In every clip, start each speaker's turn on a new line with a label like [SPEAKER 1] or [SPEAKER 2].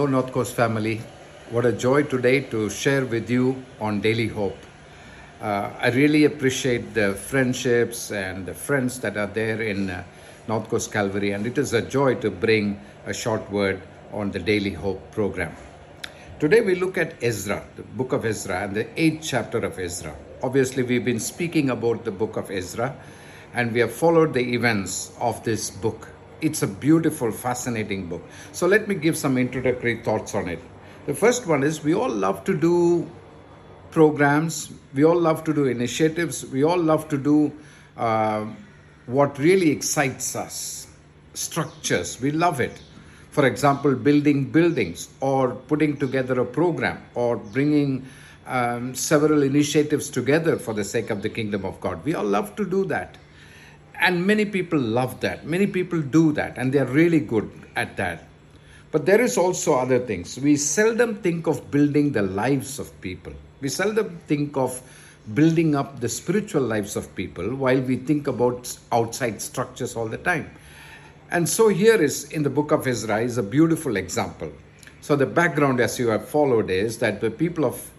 [SPEAKER 1] Hello, North Coast family. What a joy today to share with you on Daily Hope. Uh, I really appreciate the friendships and the friends that are there in uh, North Coast Calvary, and it is a joy to bring a short word on the Daily Hope program. Today we look at Ezra, the book of Ezra, and the eighth chapter of Ezra. Obviously, we've been speaking about the book of Ezra, and we have followed the events of this book it's a beautiful, fascinating book. So let me give some introductory thoughts on it. The first one is we all love to do programs, we all love to do initiatives, we all love to do uh, what really excites us structures. We love it. For example, building buildings or putting together a program or bringing um, several initiatives together for the sake of the kingdom of God. We all love to do that and many people love that. Many people do that and they are really good at that. But there is also other things. We seldom think of building the lives of people. We seldom think of building up the spiritual lives of people while we think about outside structures all the time. And so here is in the book of Ezra is a beautiful example. So the background as you have followed is that the people of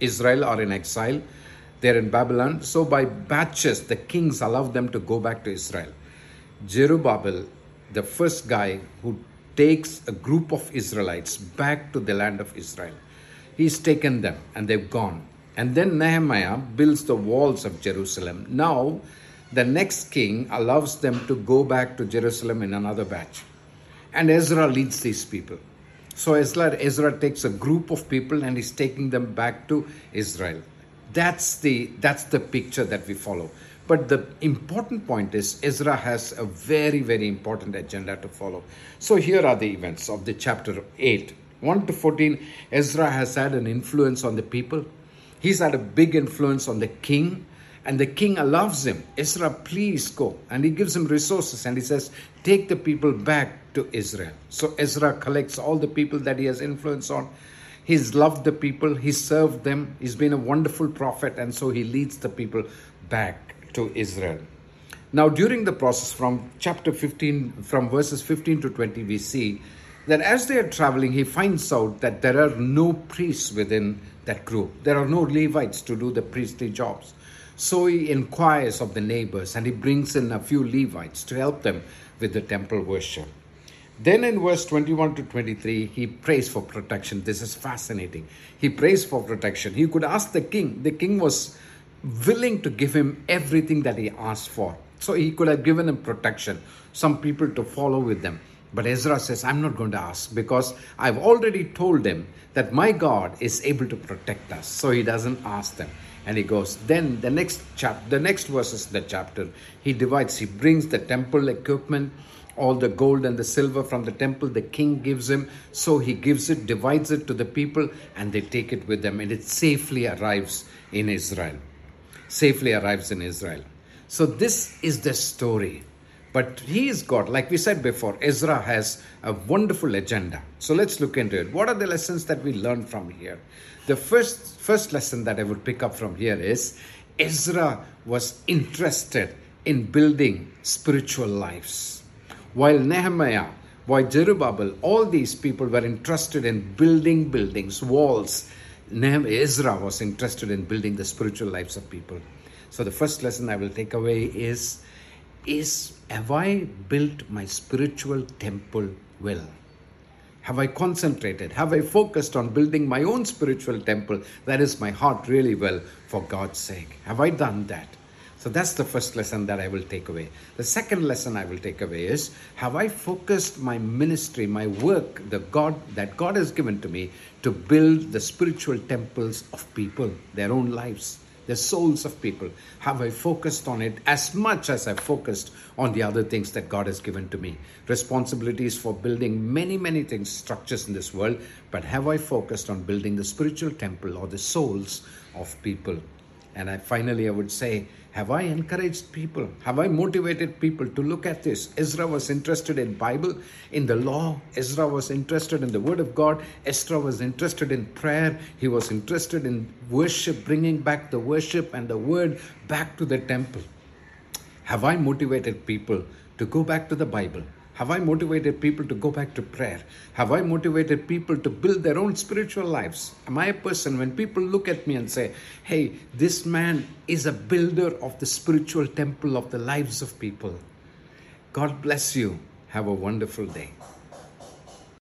[SPEAKER 1] Israel are in exile they're in Babylon. So by batches, the kings allowed them to go back to Israel. Zerubbabel, the first guy who takes a group of Israelites back to the land of Israel, he's taken them and they've gone. And then Nehemiah builds the walls of Jerusalem. Now, the next king allows them to go back to Jerusalem in another batch. And Ezra leads these people. So Ezra, Ezra takes a group of people and he's taking them back to Israel. That's the that's the picture that we follow. But the important point is Ezra has a very, very important agenda to follow. So here are the events of the chapter 8. 1 to 14, Ezra has had an influence on the people. He's had a big influence on the king, and the king allows him, Ezra, please go. And he gives him resources and he says, Take the people back to Israel. So Ezra collects all the people that he has influence on He's loved the people, he served them, he's been a wonderful prophet, and so he leads the people back to Israel. Now, during the process from chapter 15, from verses 15 to 20, we see that as they are traveling, he finds out that there are no priests within that group. There are no Levites to do the priestly jobs. So he inquires of the neighbors and he brings in a few Levites to help them with the temple worship. Then in verse 21 to 23, he prays for protection. This is fascinating. He prays for protection. He could ask the king. The king was willing to give him everything that he asked for. So he could have given him protection, some people to follow with them. But Ezra says, I'm not going to ask because I've already told them that my God is able to protect us. So he doesn't ask them. And he goes, then the next chapter, the next verses the chapter, he divides, he brings the temple equipment, all the gold and the silver from the temple the king gives him. So he gives it divides it to the people and they take it with them and it safely arrives in israel. Safely arrives in israel. So this is the story. But he is god. Like we said before ezra has a wonderful agenda. So let's look into it. What are the lessons that we learn from here? The first first lesson that i would pick up from here is ezra was interested in building spiritual lives while Nehemiah, while Zerubbabel, all these people were interested in building buildings, walls. Nehemiah, Ezra was interested in building the spiritual lives of people. So the first lesson I will take away is, is have I built my spiritual temple well? Have I concentrated? Have I focused on building my own spiritual temple? That is my heart really well for God's sake. Have I done that? So that's the first lesson that I will take away. The second lesson I will take away is have I focused my ministry, my work, the God that God has given to me to build the spiritual temples of people, their own lives, the souls of people. Have I focused on it as much as I've focused on the other things that God has given to me? Responsibilities for building many, many things, structures in this world, but have I focused on building the spiritual temple or the souls of people? And I finally I would say, have I encouraged people? Have I motivated people to look at this? Ezra was interested in Bible, in the law. Ezra was interested in the word of God. Ezra was interested in prayer. He was interested in worship, bringing back the worship and the word back to the temple. Have I motivated people to go back to the Bible? Have I motivated people to go back to prayer? Have I motivated people to build their own spiritual lives? Am I a person when people look at me and say, hey, this man is a builder of the spiritual temple of the lives of people? God bless you. Have a wonderful day.